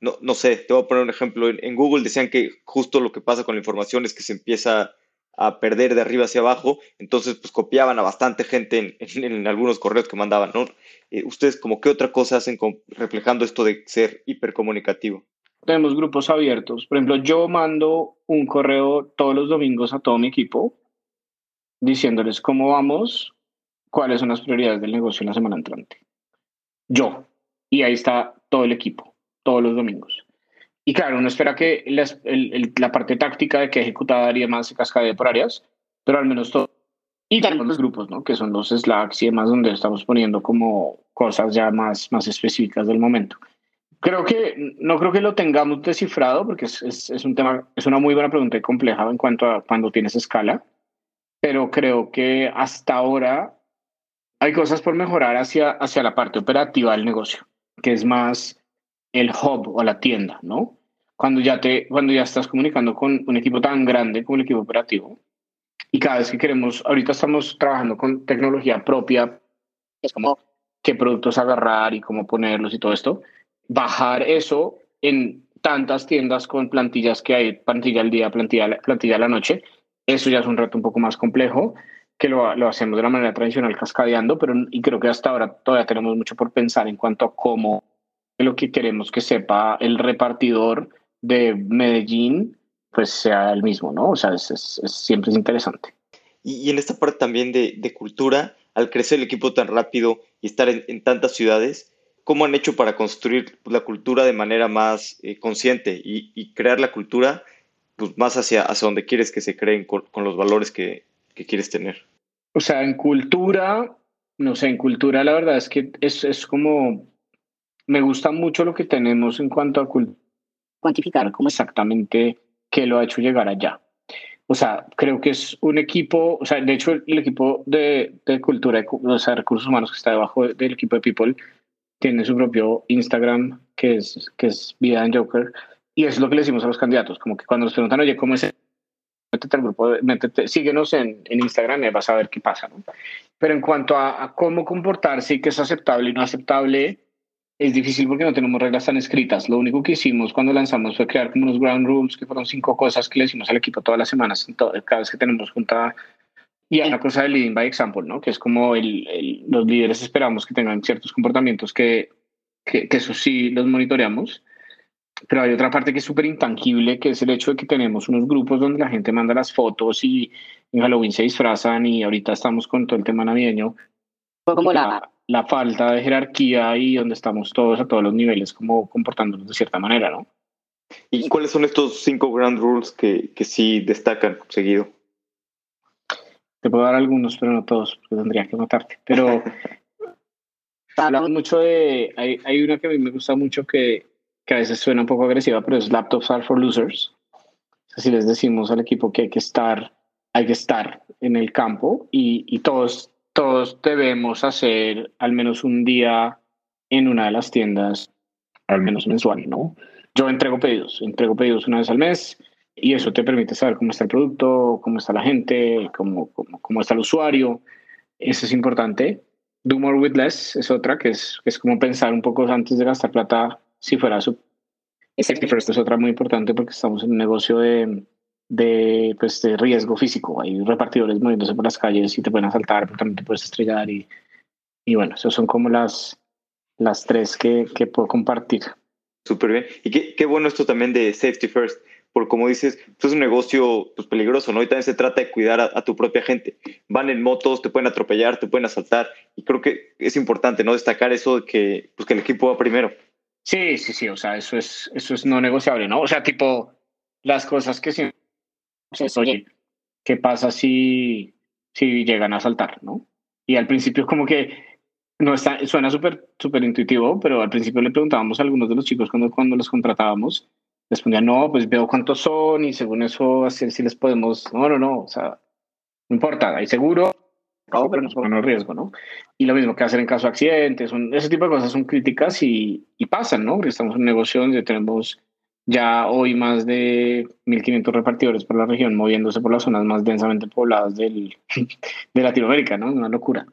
no, no sé, te voy a poner un ejemplo. En, en Google decían que justo lo que pasa con la información es que se empieza a perder de arriba hacia abajo, entonces pues copiaban a bastante gente en, algunos correos que mandaban, ¿no? Eh, ¿Ustedes como qué otra cosa hacen reflejando esto de ser hipercomunicativo? Tenemos grupos abiertos. Por ejemplo, yo mando un correo todos los domingos a todo mi equipo diciéndoles cómo vamos, cuáles son las prioridades del negocio en la semana entrante. Yo. Y ahí está todo el equipo, todos los domingos. Y claro, uno espera que la parte táctica de que ejecutar y demás se cascade por áreas, pero al menos todo. Y tenemos los grupos, ¿no? Que son los Slacks y demás, donde estamos poniendo como cosas ya más, más específicas del momento. Creo que, no creo que lo tengamos descifrado, porque es, es, es un tema, es una muy buena pregunta y compleja en cuanto a cuando tienes escala, pero creo que hasta ahora hay cosas por mejorar hacia, hacia la parte operativa del negocio, que es más el hub o la tienda, ¿no? Cuando ya, te, cuando ya estás comunicando con un equipo tan grande como el equipo operativo, y cada vez que queremos, ahorita estamos trabajando con tecnología propia, es como qué productos agarrar y cómo ponerlos y todo esto, bajar eso en tantas tiendas con plantillas que hay, plantilla al día, plantilla, plantilla a la noche, Eso ya es un reto un poco más complejo, que lo, lo hacemos de la manera tradicional, cascadeando, pero y creo que hasta ahora todavía tenemos mucho por pensar en cuanto a cómo lo que queremos que sepa el repartidor de Medellín, pues sea el mismo, ¿no? O sea, es, es, siempre es interesante. Y, en esta parte también de, de, cultura, al crecer el equipo tan rápido y estar en, en tantas ciudades, ¿cómo han hecho para construir la cultura de manera más eh, consciente y, y, crear la cultura pues, más hacia, hacia donde quieres que se creen con, con los valores que, que, quieres tener? O sea, en cultura, no sé, en cultura la verdad es que es, es como, me gusta mucho lo que tenemos en cuanto a cuantificar cómo exactamente qué lo ha hecho llegar allá. O sea, creo que es un equipo, o sea, de hecho el, equipo de, de, cultura, o sea, recursos humanos que está debajo del equipo de People, tiene su propio Instagram, que es, que es Vida en Joker, y es lo que le decimos a los candidatos, como que cuando nos preguntan, oye, ¿cómo es? Métete al grupo, métete, síguenos en, en Instagram y vas a ver qué pasa, ¿no? Pero en cuanto a, a cómo comportarse y qué es aceptable y no aceptable, es difícil porque no tenemos reglas tan escritas. Lo único que hicimos cuando lanzamos fue crear como unos ground rules, que fueron cinco cosas que le decimos al equipo todas las semanas, cada vez que tenemos junta y hay una cosa de leading by example, ¿no? Que es como el, los líderes esperamos que tengan ciertos comportamientos que, que, que, eso sí los monitoreamos. Pero hay otra parte que es súper intangible, que es el hecho de que tenemos unos grupos donde la gente manda las fotos y en Halloween se disfrazan y ahorita estamos con todo el tema navideño. Como la, la falta de jerarquía y donde estamos todos a todos los niveles como comportándonos de cierta manera, ¿no? ¿Y cuáles son estos cinco grand rules que, que sí destacan seguido? Te puedo dar algunos, pero no todos, porque tendría que matarte. Pero hablamos mucho de. Hay, hay una que a mí me gusta mucho que, que a veces suena un poco agresiva, pero es Laptops are for losers. Así les decimos al equipo que hay que estar, hay que estar en el campo y, y todos, todos debemos hacer al menos un día en una de las tiendas, al menos mensual, ¿no? Yo entrego pedidos, entrego pedidos una vez al mes y eso te permite saber cómo está el producto, cómo está la gente, cómo, cómo, cómo está el usuario. Eso es importante. Do more with less es otra, que es, que es como pensar un poco antes de gastar plata si fuera su... Safety first es otra muy importante porque estamos en un negocio de, de, pues, de riesgo físico. Hay repartidores moviéndose por las calles y te pueden asaltar, pero también te puedes estrellar. Y, y bueno, esas son como las, las tres que, que puedo compartir. Súper bien. Y qué, qué bueno esto también de safety first porque como dices, pues, es un negocio pues, peligroso, ¿no? Y también se trata de cuidar a, tu propia gente. Van en motos, te pueden atropellar, te pueden asaltar, y creo que es importante, ¿no? Destacar eso de que, pues, que el equipo va primero. Sí, sí, sí, o sea, eso es, eso es no negociable, ¿no? O sea, tipo, las cosas que siempre... Pues, oye, ¿qué pasa si, si llegan a asaltar, no? Y al principio como que no está, suena súper súper intuitivo, pero al principio le preguntábamos a algunos de los chicos cuando, cuando los contratábamos respondía, no, pues veo cuántos son y según eso, así si les podemos, no, no, no, o sea, no importa, hay seguro, no, pero nos el riesgo, ¿no? Y lo mismo que hacer en caso de accidentes, ese tipo de cosas son críticas y, y pasan, ¿no? Porque estamos en un negocio donde tenemos ya hoy más de 1.500 repartidores por la región moviéndose por las zonas más densamente pobladas del, de Latinoamérica, ¿no? Una locura.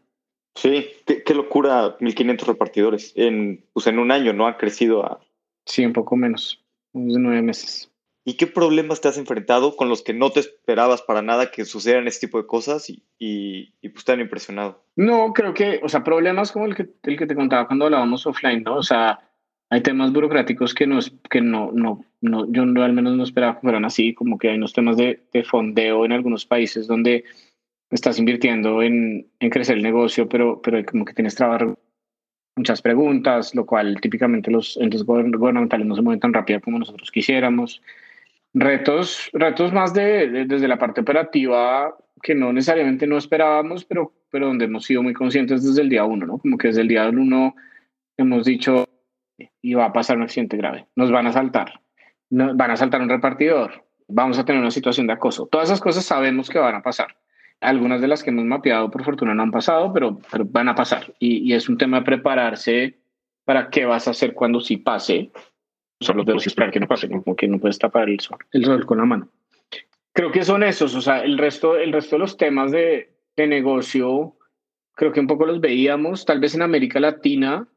Sí, qué, qué locura 1.500 repartidores. En, pues en un año, ¿no? Ha crecido a... Sí, un poco menos de nueve meses. ¿Y qué problemas te has enfrentado con los que no te esperabas para nada que sucedieran este tipo de cosas y, y, y pues te han impresionado? No, creo que, o sea, problemas como el que, el que te contaba cuando hablábamos offline, ¿no? O sea, hay temas burocráticos que no, que no, no, no yo al menos no esperaba que fueran así, como que hay unos temas de, de fondeo en algunos países donde estás invirtiendo en, en crecer el negocio, pero, pero como que tienes trabajo muchas preguntas, lo cual típicamente los entes gubernamentales no se mueven tan rápido como nosotros quisiéramos. Retos, retos más de, desde la parte operativa que no necesariamente no esperábamos, pero, pero donde hemos sido muy conscientes desde el día uno, ¿no? Como que desde el día uno hemos dicho, y va a pasar un accidente grave, nos van a saltar, van a saltar un repartidor, vamos a tener una situación de acoso. Todas esas cosas sabemos que van a pasar. Algunas de las que hemos mapeado, por fortuna, no han pasado, pero, van a pasar. Y, es un tema de prepararse para qué vas a hacer cuando sí pase. Solo debes esperar que no pase, como que no puedes tapar el sol, el sol con la mano. Creo que son esos, o sea, el resto, el resto de los temas de negocio, creo que un poco los veíamos, tal vez en América Latina,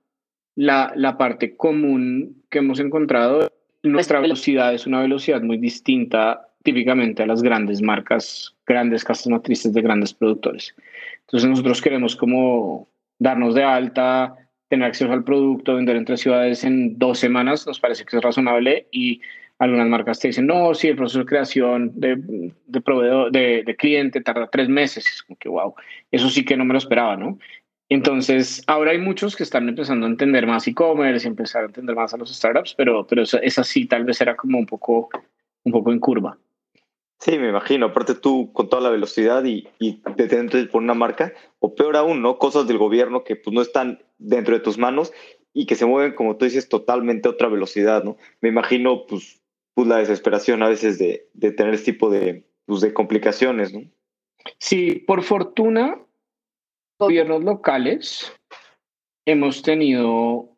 la, la parte común que hemos encontrado, nuestra velocidad es una velocidad muy distinta típicamente a las grandes marcas, grandes casas matrices de grandes productores. Entonces nosotros queremos como darnos de alta, tener acceso al producto, vender entre ciudades en dos semanas, nos parece que es razonable y algunas marcas te dicen, no, sí, el proceso de creación de, de proveedor, de, de, cliente tarda tres meses. Es como que, wow, eso sí que no me lo esperaba, ¿no? Entonces, ahora hay muchos que están empezando a entender más e-commerce y empezar a entender más a los startups, pero, pero esa, sí tal vez era como un poco, un poco en curva. Sí, me imagino. Aparte tú con toda la velocidad y, y detente por una marca, o peor aún, ¿no? Cosas del gobierno que pues no están dentro de tus manos y que se mueven, como tú dices, totalmente a otra velocidad, ¿no? Me imagino, pues, pues la desesperación a veces de, de tener este tipo de, pues, de complicaciones, ¿no? Sí, por fortuna, gobiernos locales hemos tenido,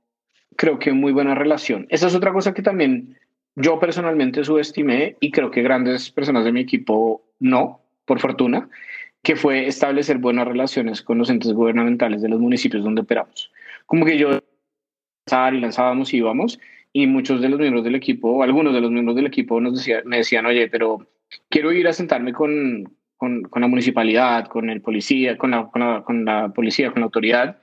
creo que, muy buena relación. Esa es otra cosa que también yo personalmente subestimé y creo que grandes personas de mi equipo no, por fortuna, que fue establecer buenas relaciones con los entes gubernamentales de los municipios donde operamos. Como que yo y lanzábamos y íbamos y muchos de los miembros del equipo, algunos de los miembros del equipo nos decía, me decían, oye, pero quiero ir a sentarme con, con, con, la municipalidad, con el policía, con la, con la, con, la, policía, con la autoridad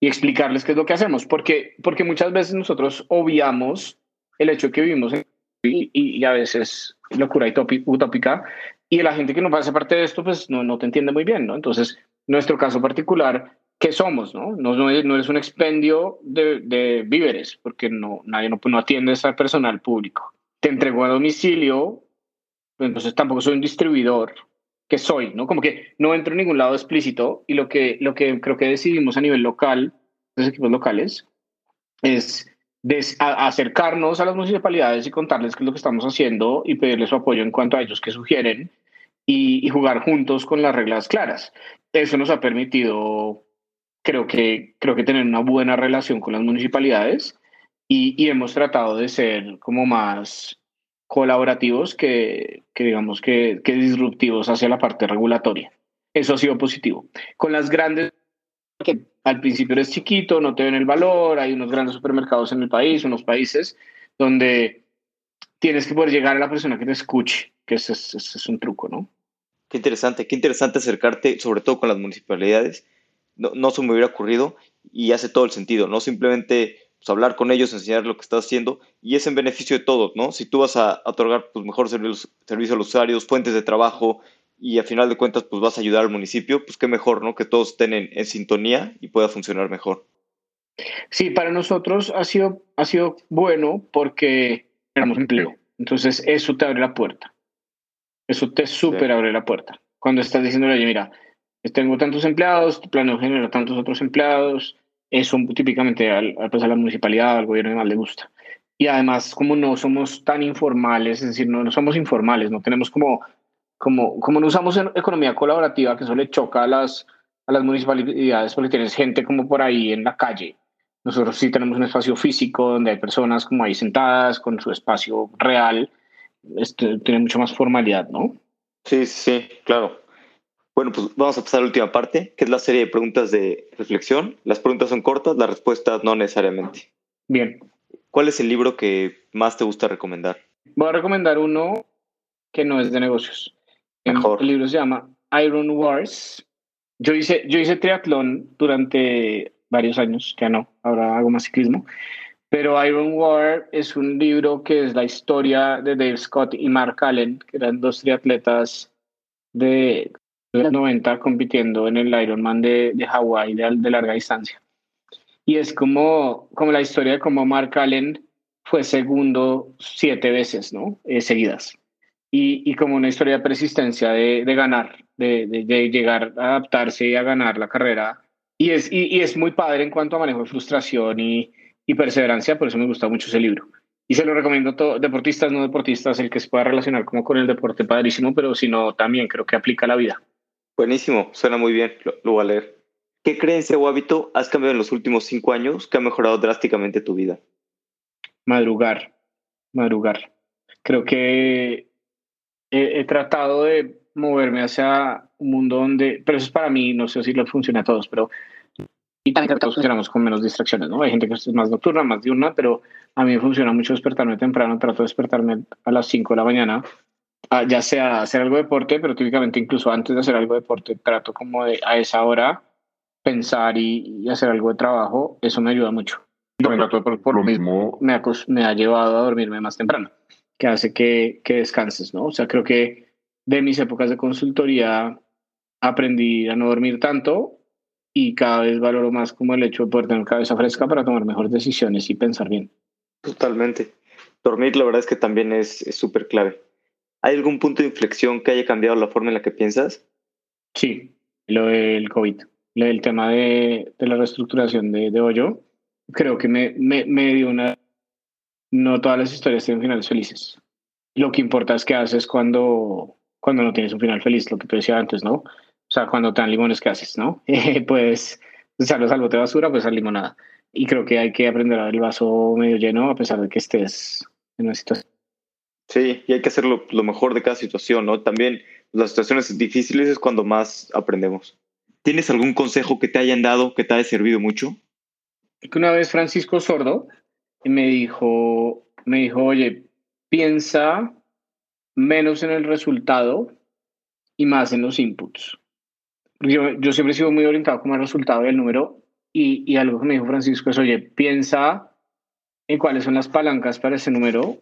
y explicarles qué es lo que hacemos, porque, porque muchas veces nosotros obviamos el hecho que vivimos y, y, a veces locura utópica y la gente que no hace parte de esto pues no, no te entiende muy bien, ¿no? Entonces, nuestro caso particular, ¿qué somos, no? No, no, es, no un expendio de, de víveres, porque no, nadie no, no atiende a personal público. Te entrego a domicilio, entonces tampoco soy un distribuidor, que soy, ¿no? Como que no entro en ningún lado explícito y lo que, lo que creo que decidimos a nivel local, los equipos locales, es acercarnos a las municipalidades y contarles qué es lo que estamos haciendo y pedirles su apoyo en cuanto a ellos que sugieren y, y jugar juntos con las reglas claras. Eso nos ha permitido, creo que, creo que tener una buena relación con las municipalidades y, y hemos tratado de ser como más colaborativos que, que digamos que, que, disruptivos hacia la parte regulatoria. Eso ha sido positivo. Con las grandes, que al principio eres chiquito, no te ven el valor, hay unos grandes supermercados en el país, unos países donde tienes que poder llegar a la persona que te escuche, que es, es un truco, ¿no? Qué interesante, qué interesante acercarte, sobre todo con las municipalidades. No, no se me hubiera ocurrido y hace todo el sentido, no simplemente pues, hablar con ellos, enseñar lo que estás haciendo y es en beneficio de todos, ¿no? Si tú vas a, otorgar pues, mejor servicio, servicio a los usuarios, fuentes de trabajo y a final de cuentas pues vas a ayudar al municipio, pues qué mejor, ¿no? Que todos estén en, en sintonía y pueda funcionar mejor. Sí, para nosotros ha sido, ha sido bueno porque tenemos empleo. Entonces eso te abre la puerta. Eso te súper abre la puerta. Cuando estás diciendo, oye, mira, tengo tantos empleados, planeo generar tantos otros empleados, eso típicamente al, pues a la municipalidad, al gobierno más le gusta. Y además, como no somos tan informales, es decir, no, no somos informales, no tenemos como, como, como no usamos economía colaborativa, que eso le choca a las, a las municipalidades porque tienes gente como por ahí en la calle. Nosotros sí tenemos un espacio físico donde hay personas como ahí sentadas con su espacio real. Tiene mucho más formalidad, ¿no? Sí, sí, claro. Bueno, pues vamos a pasar a la última parte, que es la serie de preguntas de reflexión. Las preguntas son cortas, las respuestas no necesariamente. Bien. ¿Cuál es el libro que más te gusta recomendar? Voy a recomendar uno que no es de negocios. Mejor. El libro se llama Iron Wars. Yo hice, yo hice triatlón durante varios años, ya no, ahora hago más ciclismo. Pero Iron War es un libro que es la historia de Dave Scott y Mark Allen, que eran dos triatletas de de los 90 compitiendo en el Ironman de, de Hawái de, de, larga distancia. Y es como, como la historia de cómo Mark Allen fue segundo siete veces, ¿no? Eh, seguidas. Y, y, como una historia de persistencia, de, de ganar, de, de, llegar a adaptarse y a ganar la carrera. Y es, y, y, es muy padre en cuanto a manejo de frustración y, y perseverancia, por eso me gusta mucho ese libro. Y se lo recomiendo a todos, deportistas, no deportistas, el que se pueda relacionar como con el deporte, padrísimo, pero si no, también creo que aplica a la vida. Buenísimo, suena muy bien, lo, lo, voy a leer. ¿Qué creencia o hábito has cambiado en los últimos cinco años que ha mejorado drásticamente tu vida? Madrugar, madrugar. Creo que he, tratado de moverme hacia un mundo donde, pero eso es para mí, no sé si le funciona a todos, pero y también todos funcionamos con menos distracciones, ¿no? Hay gente que es más nocturna, más diurna, pero a mí me funciona mucho despertarme temprano, trato de despertarme a las 5 de la mañana ya sea hacer algo de deporte, pero típicamente incluso antes de hacer algo de deporte trato como de a esa hora pensar y, y hacer algo de trabajo, eso me ayuda mucho. Por- por lo mismo, me ha, me ha llevado a dormirme más temprano, que hace que, que descanses, ¿no? O sea, creo que de mis épocas de consultoría aprendí a no dormir tanto y cada vez valoro más como el hecho de poder tener cabeza fresca para tomar mejores decisiones y pensar bien. Totalmente. Dormir, la verdad es que también es es súper clave. ¿Hay algún punto de inflexión que haya cambiado la forma en la que piensas? Sí, lo del COVID, lo del tema de, de la reestructuración de, de Hoyo, creo que me, me, me dio una... No todas las historias tienen finales felices. Lo que importa es qué haces cuando, cuando no tienes un final feliz, lo que te decía antes, ¿no? O sea, cuando te dan limones, ¿qué haces, no? pues echarlos al bote de basura, pues a limonada. Y creo que hay que aprender a ver el vaso medio lleno a pesar de que estés en una situación. Sí, y hay que hacer lo, mejor de cada situación, ¿no? También las situaciones difíciles es cuando más aprendemos. ¿Tienes algún consejo que te hayan dado que te haya servido mucho? que una vez Francisco Sordo me dijo, me dijo, oye, piensa menos en el resultado y más en los inputs. Yo, yo siempre he sido muy orientado como el resultado y el número y, y algo que me dijo Francisco es, oye, piensa en cuáles son las palancas para ese número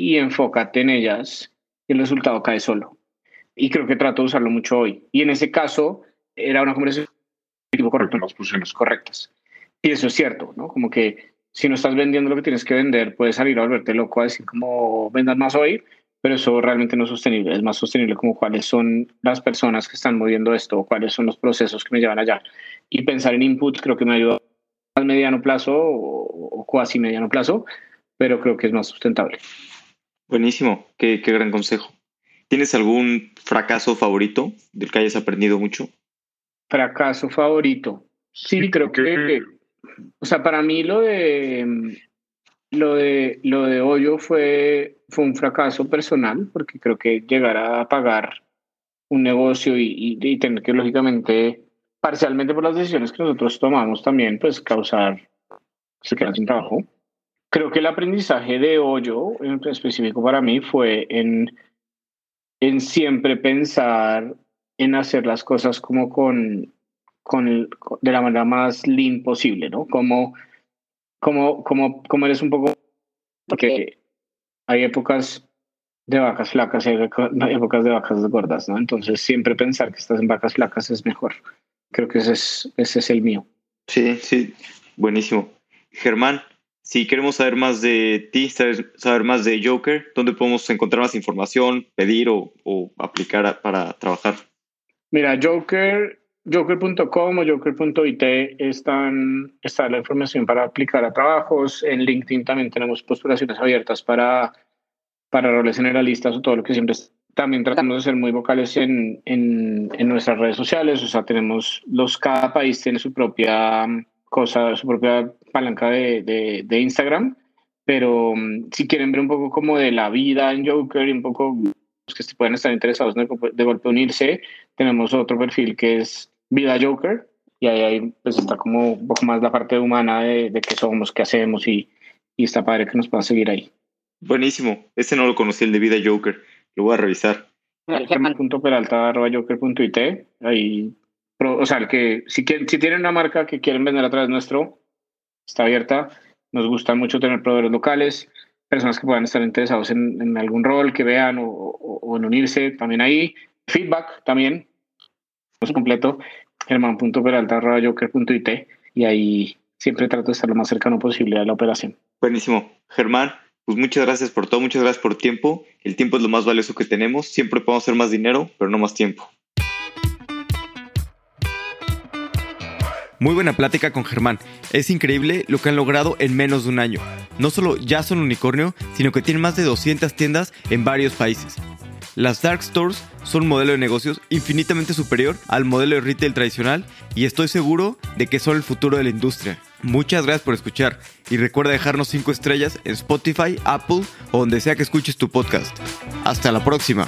y enfócate en ellas y el resultado cae solo. Y creo que trato de usarlo mucho hoy. Y en ese caso era una conversación correcto, correcto, las posiciones. correctas. Y eso es cierto, ¿no? Como que si no estás vendiendo lo que tienes que vender, puedes salir a volverte loco a decir como vendas más hoy, pero eso realmente no es sostenible. Es más sostenible como cuáles son las personas que están moviendo esto, o cuáles son los procesos que me llevan allá. Y pensar en inputs creo que me ayuda a mediano plazo o, o cuasi mediano plazo, pero creo que es más sustentable. Buenísimo, qué, qué gran consejo. ¿Tienes algún fracaso favorito del que hayas aprendido mucho? Fracaso favorito. Sí, creo que, o sea, para mí lo de lo de lo de Hoyo fue fue un fracaso personal porque creo que llegar a pagar un negocio y, y, y tener que lógicamente parcialmente por las decisiones que nosotros tomamos también pues causar se quedan sin trabajo. Creo que el aprendizaje de Hoyo en específico para mí fue en en siempre pensar en hacer las cosas como con con el, de la manera más lean posible, ¿no? Como, como, como, como eres un poco... Porque hay épocas de vacas flacas y hay épocas de vacas gordas, ¿no? Entonces siempre pensar que estás en vacas flacas es mejor. Creo que ese es, ese es el mío. Sí, sí, buenísimo. Germán, si queremos saber más de ti, saber, saber más de Joker, ¿dónde podemos encontrar más información, pedir o, o aplicar a, para trabajar? Mira, Joker Joker.com o Joker.it están, está la información para aplicar a trabajos. En LinkedIn también tenemos postulaciones abiertas para, para roles generalistas o todo lo que siempre también tratamos de ser muy vocales en, en, en, nuestras redes sociales. O sea, tenemos los, cada país tiene su propia cosa, su propia palanca de, de, de Instagram. Pero um, si quieren ver un poco como de la vida en Joker y un poco los que pueden estar interesados de, de golpe unirse, tenemos otro perfil que es Vida Joker, y ahí, ahí pues está como un poco más la parte humana de, de qué somos, qué hacemos, y, y está padre que nos puedan seguir ahí. Buenísimo, ese no lo conocí, el de Vida Joker, lo voy a revisar. Germán.peralta.joker.it, ahí, pro, o sea, el que, si, quieren, si tienen una marca que quieren vender a través nuestro, está abierta, nos gusta mucho tener proveedores locales, personas que puedan estar interesados en, algún rol, que vean o en unirse, también ahí, feedback también, es completo, germán.peralta.joker.it y ahí siempre trato de estar lo más cercano posible a la operación. Buenísimo. Germán, pues muchas gracias por todo, muchas gracias por tiempo. El tiempo es lo más valioso que tenemos. Siempre podemos hacer más dinero, pero no más tiempo. Muy buena plática con Germán. Es increíble lo que han logrado en menos de un año. No solo ya son unicornio, sino que tienen más de 200 tiendas en varios países. Las dark stores son un modelo de negocios infinitamente superior al modelo de retail tradicional y estoy seguro de que son el futuro de la industria. Muchas gracias por escuchar y recuerda dejarnos 5 estrellas en Spotify, Apple o donde sea que escuches tu podcast. Hasta la próxima.